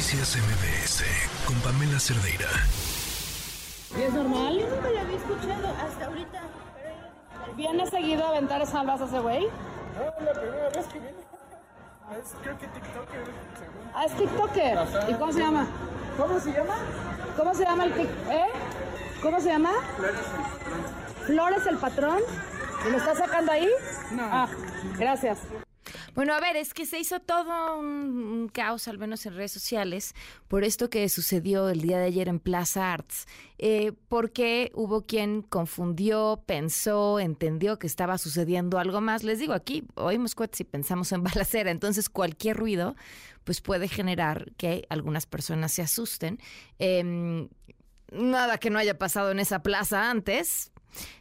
Noticias MBS con Pamela Cerdeira. ¿Y es normal? Yo nunca lo había escuchado hasta ahorita. ¿Viene seguido a aventar salvas a ese güey? No, la primera vez que viene. Es, creo que TikToker, según. Ah, es TikToker. ¿Y cómo se llama? ¿Cómo se llama? ¿Cómo se llama el tic... ¿Eh? ¿Cómo se llama? Flores el patrón. ¿Y lo está sacando ahí? No. Ah, gracias. Bueno, a ver, es que se hizo todo un, caos, al menos en redes sociales, por esto que sucedió el día de ayer en Plaza Arts, eh, porque hubo quien confundió, pensó, entendió que estaba sucediendo algo más. Les digo, aquí oímos cohetes y pensamos en balacera, entonces cualquier ruido pues puede generar que algunas personas se asusten. Em, nada que no haya pasado en esa plaza antes,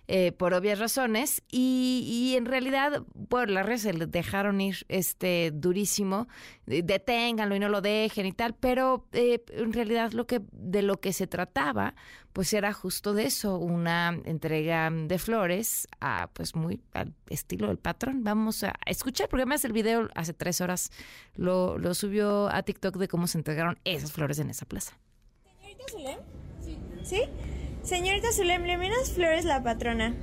eh, por obvias razones. Y, y en realidad bueno las redes se les dejaron ir este durísimo. De- deténganlo y no lo dejen y tal. Pero eh, en realidad lo que de lo que se trataba pues era justo de eso una entrega de flores a pues muy al estilo del patrón. Vamos a escuchar porque además el video hace tres horas lo, lo subió a TikTok de cómo se entregaron esas flores en esa plaza. Señorita Zulem? Sí. Señorita Zulem, le las flores la patrona.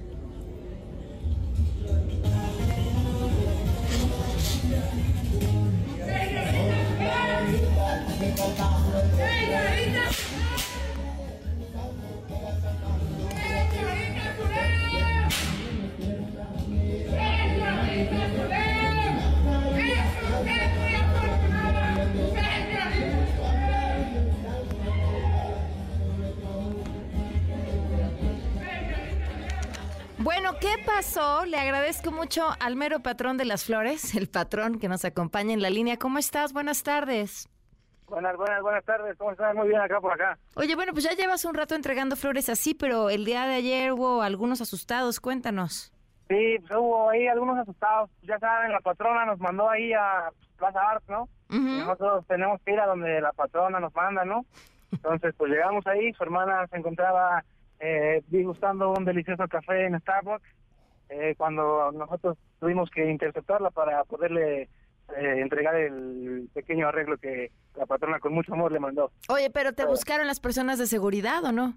Bueno, ¿qué pasó? Le agradezco mucho al mero patrón de las flores, el patrón que nos acompaña en la línea. ¿Cómo estás? Buenas tardes. Buenas, buenas, buenas tardes. ¿Cómo están? Muy bien acá por acá. Oye, bueno, pues ya llevas un rato entregando flores así, pero el día de ayer hubo algunos asustados. Cuéntanos. Sí, pues hubo ahí algunos asustados. Ya saben, la patrona nos mandó ahí a Plaza Arts, ¿no? Y Nosotros tenemos que ir a donde la patrona nos manda, ¿no? Entonces, pues llegamos ahí. Su hermana se encontraba eh, disgustando un delicioso café en Starbucks. eh, cuando nosotros tuvimos que interceptarla para poderle eh, entregar el pequeño arreglo que la patrona con mucho amor le mandó. Oye, pero ¿te buscaron las personas de seguridad o no?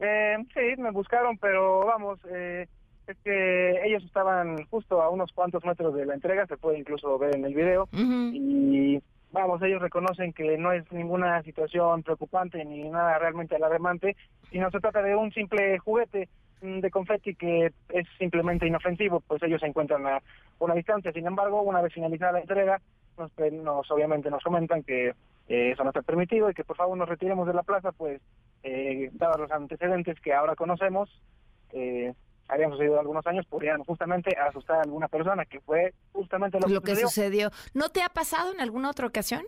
Eh, sí, me buscaron, pero vamos, eh, es que ellos estaban justo a unos cuantos metros de la entrega, se puede incluso ver en el video, y vamos, ellos reconocen que no es ninguna situación preocupante ni nada realmente alarmante, sino se trata de un simple juguete mm, de confeti que es simplemente inofensivo, pues ellos se encuentran a una distancia. Sin embargo, una vez finalizada la entrega, nos, obviamente nos comentan que eh, eso no está permitido y que por favor nos retiremos de la plaza, pues eh, dados los antecedentes que ahora conocemos, eh, habían sucedido algunos años, podrían justamente asustar a alguna persona, que fue justamente lo, Lo que sucedió. sucedió. ¿No te ha pasado en alguna otra ocasión?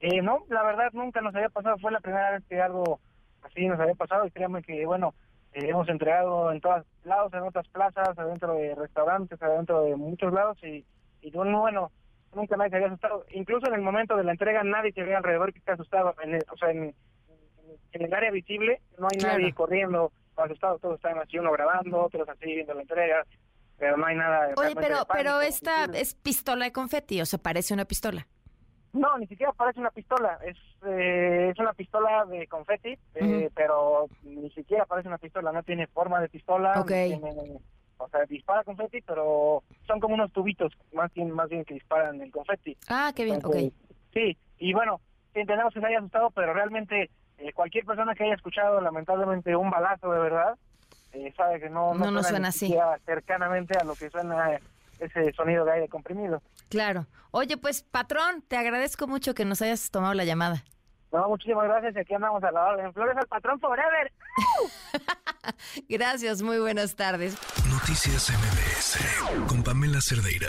Eh, no, la verdad nunca nos había pasado, fue la primera vez que algo así nos había pasado y créanme que, bueno, eh, hemos entregado en todos lados, en otras plazas, adentro de restaurantes, adentro de muchos lados y, y bueno, bueno, nunca nadie se había asustado. Incluso en el momento de la entrega nadie se ve alrededor que esté asustado, en el- o sea, en, en el área visible no hay Claro. nadie corriendo asustado, todos están así, uno grabando, otros así viendo la entrega, pero no hay nada. Oye, pero, de pero esta es pistola de confeti, o sea, parece una pistola. No, ni siquiera parece una pistola. Es eh, es una pistola de confeti, eh, pero ni siquiera parece una pistola. No tiene forma de pistola. no tiene- o sea, dispara confeti, pero son como unos tubitos, más bien, más bien que disparan el confeti. Ah, qué bien, ok. Sí, y bueno, entendemos que se haya asustado, pero realmente eh, cualquier persona que haya escuchado lamentablemente un balazo de verdad, eh, sabe que no, No, no suena ni así. cercanamente a lo que suena ese sonido de aire comprimido. Claro. Oye, pues, patrón, te agradezco mucho que nos hayas tomado la llamada. No, muchísimas gracias. y Aquí andamos a la orden. Flores al patrón forever. Gracias, muy buenas tardes. Noticias MBS con Pamela Cerdeira.